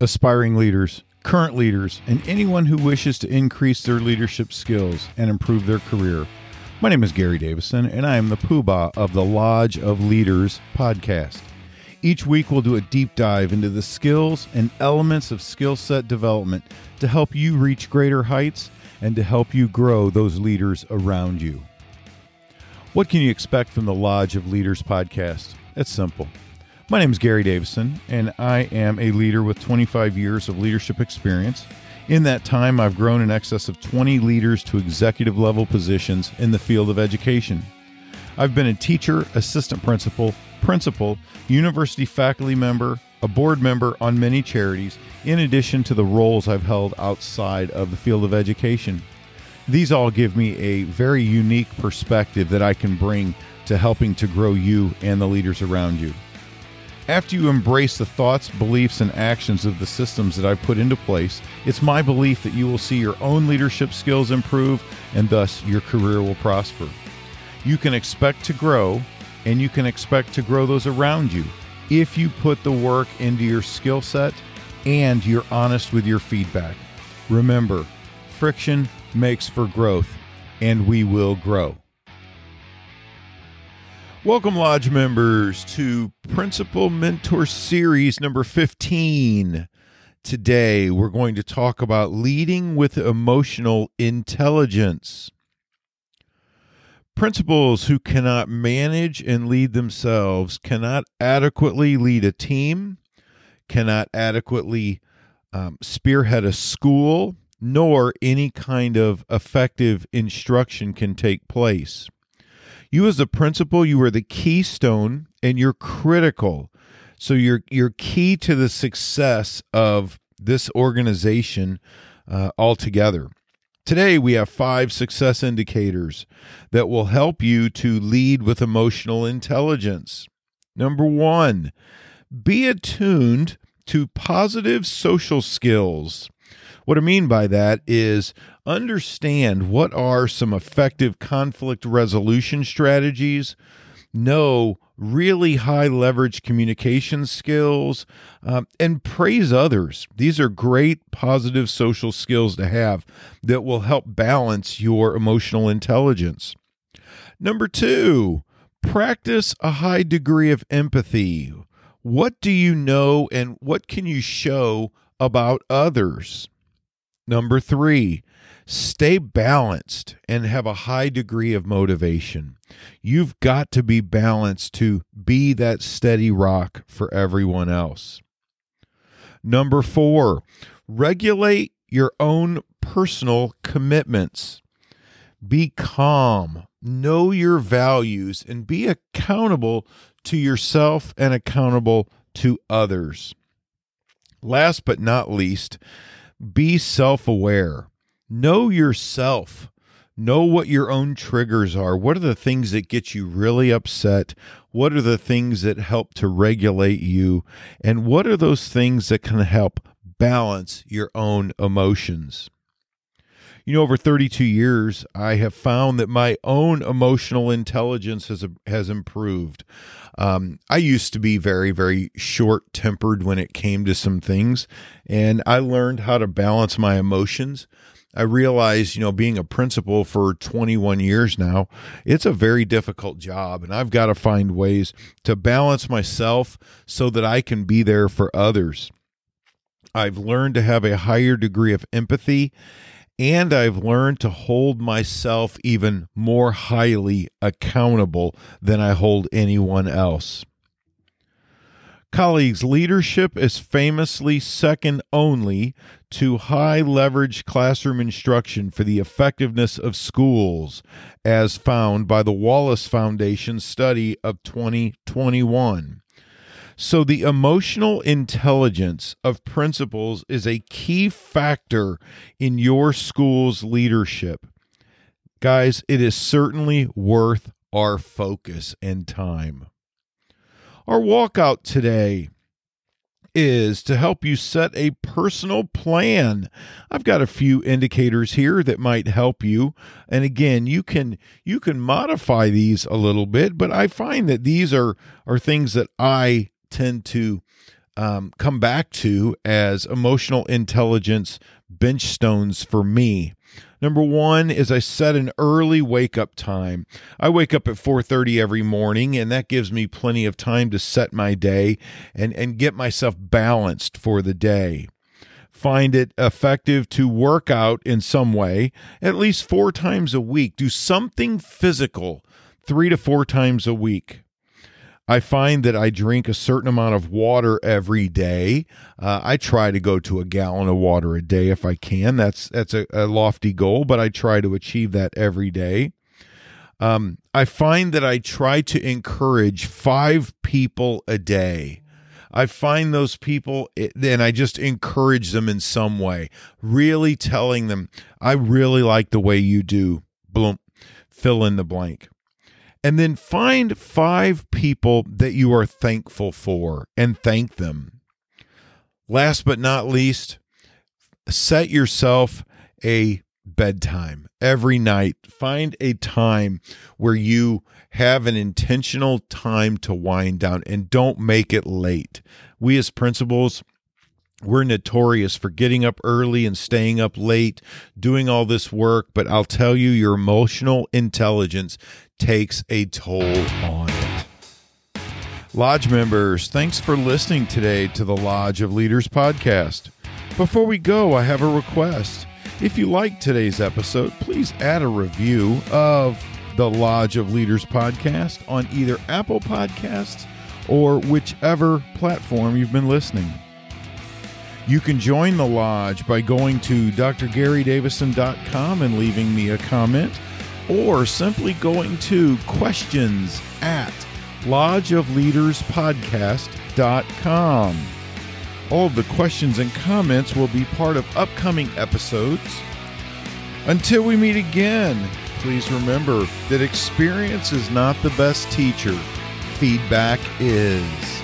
aspiring leaders, current leaders, and anyone who wishes to increase their leadership skills and improve their career. My name is Gary Davison, and I am the poobah of the Lodge of Leaders podcast. Each week, we'll do a deep dive into the skills and elements of skill set development to help you reach greater heights and to help you grow those leaders around you. What can you expect from the Lodge of Leaders podcast? It's simple. My name is Gary Davison, and I am a leader with 25 years of leadership experience. In that time, I've grown in excess of 20 leaders to executive level positions in the field of education. I've been a teacher, assistant principal, principal, university faculty member, a board member on many charities, in addition to the roles I've held outside of the field of education. These all give me a very unique perspective that I can bring to helping to grow you and the leaders around you. After you embrace the thoughts, beliefs, and actions of the systems that I've put into place, it's my belief that you will see your own leadership skills improve and thus your career will prosper. You can expect to grow and you can expect to grow those around you if you put the work into your skill set and you're honest with your feedback. Remember, friction makes for growth, and we will grow. Welcome, Lodge members, to Principal Mentor Series number 15. Today, we're going to talk about leading with emotional intelligence. Principals who cannot manage and lead themselves cannot adequately lead a team, cannot adequately um, spearhead a school, nor any kind of effective instruction can take place. You as a principal, you are the keystone and you're critical. So you're you're key to the success of this organization uh, altogether. Today we have five success indicators that will help you to lead with emotional intelligence. Number one, be attuned to positive social skills. What I mean by that is understand what are some effective conflict resolution strategies, know really high leverage communication skills, um, and praise others. These are great positive social skills to have that will help balance your emotional intelligence. Number two, practice a high degree of empathy. What do you know and what can you show about others? Number three, stay balanced and have a high degree of motivation. You've got to be balanced to be that steady rock for everyone else. Number four, regulate your own personal commitments. Be calm, know your values, and be accountable to yourself and accountable to others. Last but not least, be self aware. Know yourself. Know what your own triggers are. What are the things that get you really upset? What are the things that help to regulate you? And what are those things that can help balance your own emotions? You know, over 32 years, I have found that my own emotional intelligence has has improved. Um, I used to be very, very short tempered when it came to some things, and I learned how to balance my emotions. I realize, you know, being a principal for 21 years now, it's a very difficult job, and I've got to find ways to balance myself so that I can be there for others. I've learned to have a higher degree of empathy and I've learned to hold myself even more highly accountable than I hold anyone else. Colleagues, leadership is famously second only to high leverage classroom instruction for the effectiveness of schools, as found by the Wallace Foundation study of 2021. So, the emotional intelligence of principals is a key factor in your school's leadership. Guys, it is certainly worth our focus and time. Our walkout today is to help you set a personal plan. I've got a few indicators here that might help you. And again, you can you can modify these a little bit, but I find that these are are things that I tend to um, come back to as emotional intelligence bench stones for me. Number one is I set an early wake up time. I wake up at 4:30 every morning, and that gives me plenty of time to set my day and, and get myself balanced for the day. Find it effective to work out in some way at least four times a week. Do something physical three to four times a week. I find that I drink a certain amount of water every day. Uh, I try to go to a gallon of water a day if I can. That's that's a, a lofty goal, but I try to achieve that every day. Um, I find that I try to encourage five people a day. I find those people and I just encourage them in some way, really telling them, I really like the way you do. Boom, fill in the blank and then find five people that you are thankful for and thank them. Last but not least, set yourself a bedtime every night. Find a time where you have an intentional time to wind down and don't make it late. We as principals, we're notorious for getting up early and staying up late, doing all this work, but I'll tell you, your emotional intelligence takes a toll on it. Lodge members, thanks for listening today to the Lodge of Leaders podcast. Before we go, I have a request. If you like today's episode, please add a review of the Lodge of Leaders podcast on either Apple Podcasts or whichever platform you've been listening. You can join the Lodge by going to drgarydavison.com and leaving me a comment or simply going to questions at lodgeofleaderspodcast.com. All of the questions and comments will be part of upcoming episodes. Until we meet again, please remember that experience is not the best teacher, feedback is.